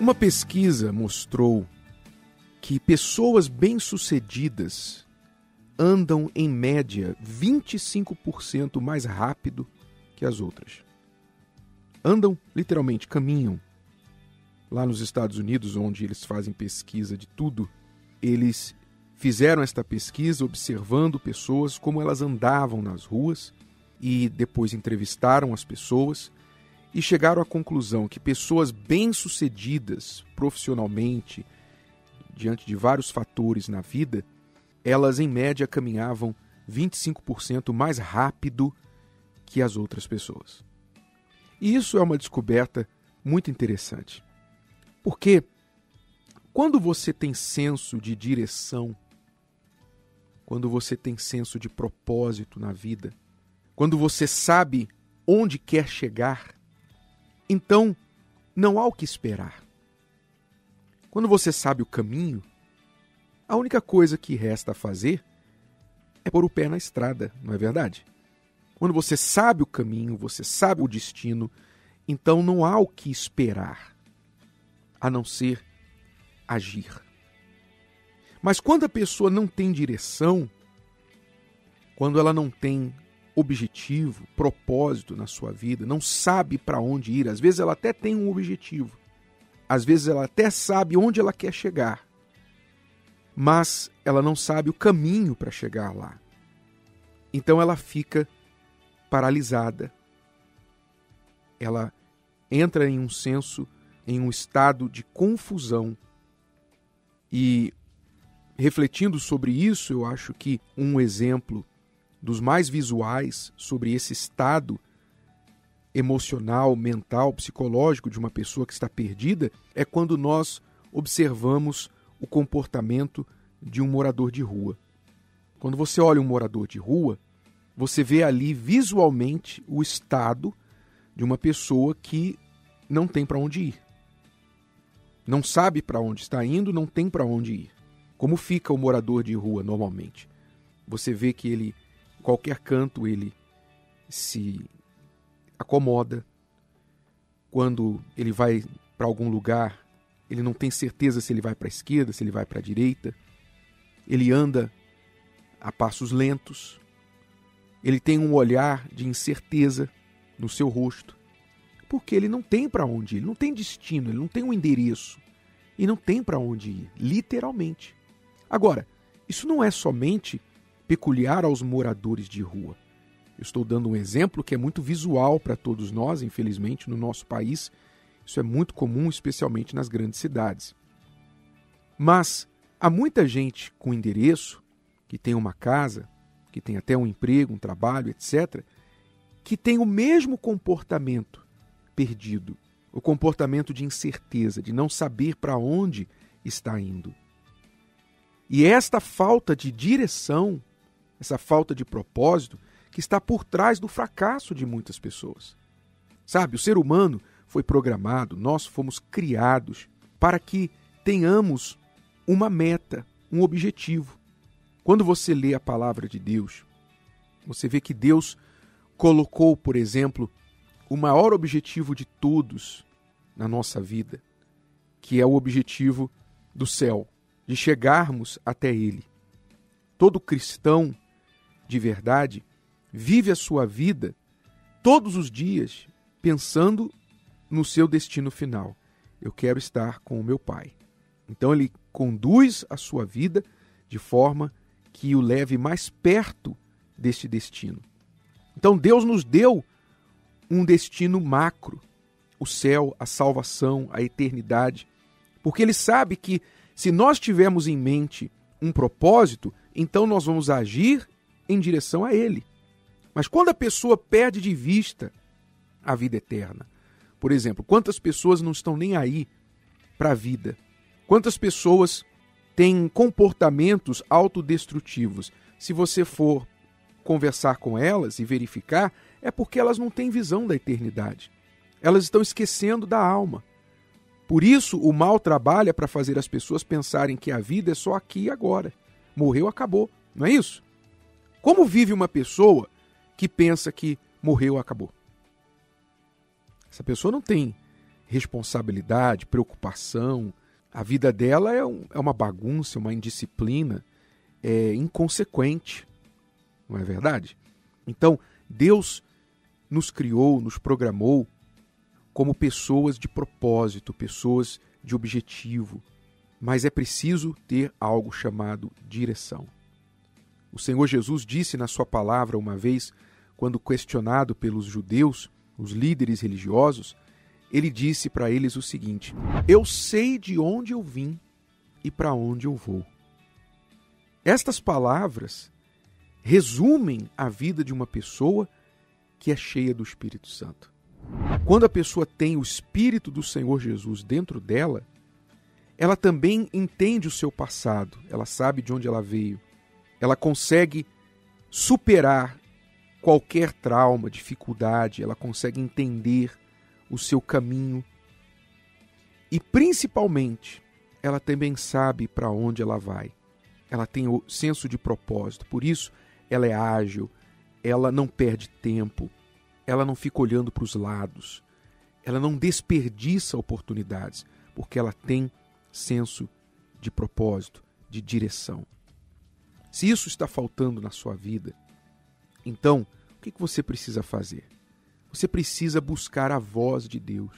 Uma pesquisa mostrou que pessoas bem-sucedidas andam em média 25% mais rápido que as outras. Andam, literalmente, caminham. Lá nos Estados Unidos, onde eles fazem pesquisa de tudo, eles fizeram esta pesquisa observando pessoas como elas andavam nas ruas e depois entrevistaram as pessoas e chegaram à conclusão que pessoas bem-sucedidas profissionalmente, diante de vários fatores na vida, elas em média caminhavam 25% mais rápido que as outras pessoas. E isso é uma descoberta muito interessante. Porque quando você tem senso de direção, quando você tem senso de propósito na vida, quando você sabe onde quer chegar, então, não há o que esperar. Quando você sabe o caminho, a única coisa que resta fazer é pôr o pé na estrada, não é verdade? Quando você sabe o caminho, você sabe o destino, então não há o que esperar, a não ser agir. Mas quando a pessoa não tem direção, quando ela não tem objetivo, propósito na sua vida, não sabe para onde ir. Às vezes ela até tem um objetivo, às vezes ela até sabe onde ela quer chegar, mas ela não sabe o caminho para chegar lá. Então ela fica paralisada. Ela entra em um senso, em um estado de confusão. E refletindo sobre isso, eu acho que um exemplo dos mais visuais sobre esse estado emocional, mental, psicológico de uma pessoa que está perdida é quando nós observamos o comportamento de um morador de rua. Quando você olha um morador de rua, você vê ali visualmente o estado de uma pessoa que não tem para onde ir. Não sabe para onde está indo, não tem para onde ir. Como fica o morador de rua normalmente? Você vê que ele qualquer canto ele se acomoda. Quando ele vai para algum lugar, ele não tem certeza se ele vai para a esquerda, se ele vai para a direita. Ele anda a passos lentos. Ele tem um olhar de incerteza no seu rosto, porque ele não tem para onde ir, ele não tem destino, ele não tem um endereço e não tem para onde ir, literalmente. Agora, isso não é somente peculiar aos moradores de rua. Eu estou dando um exemplo que é muito visual para todos nós, infelizmente, no nosso país. Isso é muito comum, especialmente nas grandes cidades. Mas há muita gente com endereço, que tem uma casa, que tem até um emprego, um trabalho, etc., que tem o mesmo comportamento perdido, o comportamento de incerteza, de não saber para onde está indo. E esta falta de direção essa falta de propósito que está por trás do fracasso de muitas pessoas. Sabe, o ser humano foi programado, nós fomos criados para que tenhamos uma meta, um objetivo. Quando você lê a palavra de Deus, você vê que Deus colocou, por exemplo, o maior objetivo de todos na nossa vida, que é o objetivo do céu, de chegarmos até Ele. Todo cristão de verdade vive a sua vida todos os dias pensando no seu destino final. Eu quero estar com o meu Pai. Então ele conduz a sua vida de forma que o leve mais perto deste destino. Então Deus nos deu um destino macro, o céu, a salvação, a eternidade, porque ele sabe que se nós tivermos em mente um propósito, então nós vamos agir em direção a Ele. Mas quando a pessoa perde de vista a vida eterna, por exemplo, quantas pessoas não estão nem aí para a vida? Quantas pessoas têm comportamentos autodestrutivos? Se você for conversar com elas e verificar, é porque elas não têm visão da eternidade. Elas estão esquecendo da alma. Por isso, o mal trabalha para fazer as pessoas pensarem que a vida é só aqui e agora. Morreu, acabou. Não é isso? Como vive uma pessoa que pensa que morreu, acabou? Essa pessoa não tem responsabilidade, preocupação. A vida dela é, um, é uma bagunça, uma indisciplina, é inconsequente, não é verdade? Então, Deus nos criou, nos programou como pessoas de propósito, pessoas de objetivo, mas é preciso ter algo chamado direção. O Senhor Jesus disse na sua palavra uma vez, quando questionado pelos judeus, os líderes religiosos, ele disse para eles o seguinte: Eu sei de onde eu vim e para onde eu vou. Estas palavras resumem a vida de uma pessoa que é cheia do Espírito Santo. Quando a pessoa tem o Espírito do Senhor Jesus dentro dela, ela também entende o seu passado, ela sabe de onde ela veio, ela consegue superar qualquer trauma, dificuldade, ela consegue entender o seu caminho e principalmente ela também sabe para onde ela vai. Ela tem o senso de propósito, por isso ela é ágil, ela não perde tempo, ela não fica olhando para os lados, ela não desperdiça oportunidades, porque ela tem senso de propósito, de direção. Se isso está faltando na sua vida, então o que você precisa fazer? Você precisa buscar a voz de Deus,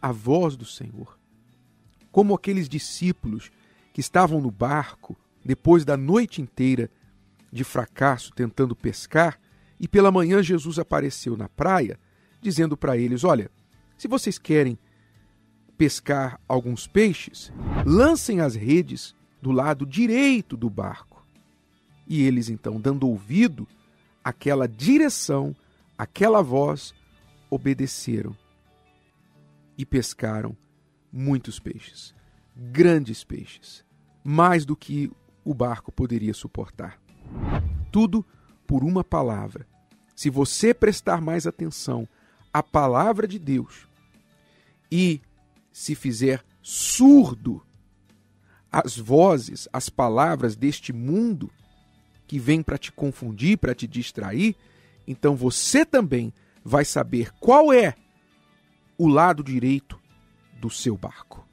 a voz do Senhor. Como aqueles discípulos que estavam no barco depois da noite inteira de fracasso tentando pescar, e pela manhã Jesus apareceu na praia, dizendo para eles: Olha, se vocês querem pescar alguns peixes, lancem as redes do lado direito do barco. E eles então, dando ouvido àquela direção, àquela voz, obedeceram e pescaram muitos peixes, grandes peixes, mais do que o barco poderia suportar. Tudo por uma palavra. Se você prestar mais atenção à palavra de Deus e se fizer surdo às vozes, às palavras deste mundo que vem para te confundir, para te distrair, então você também vai saber qual é o lado direito do seu barco.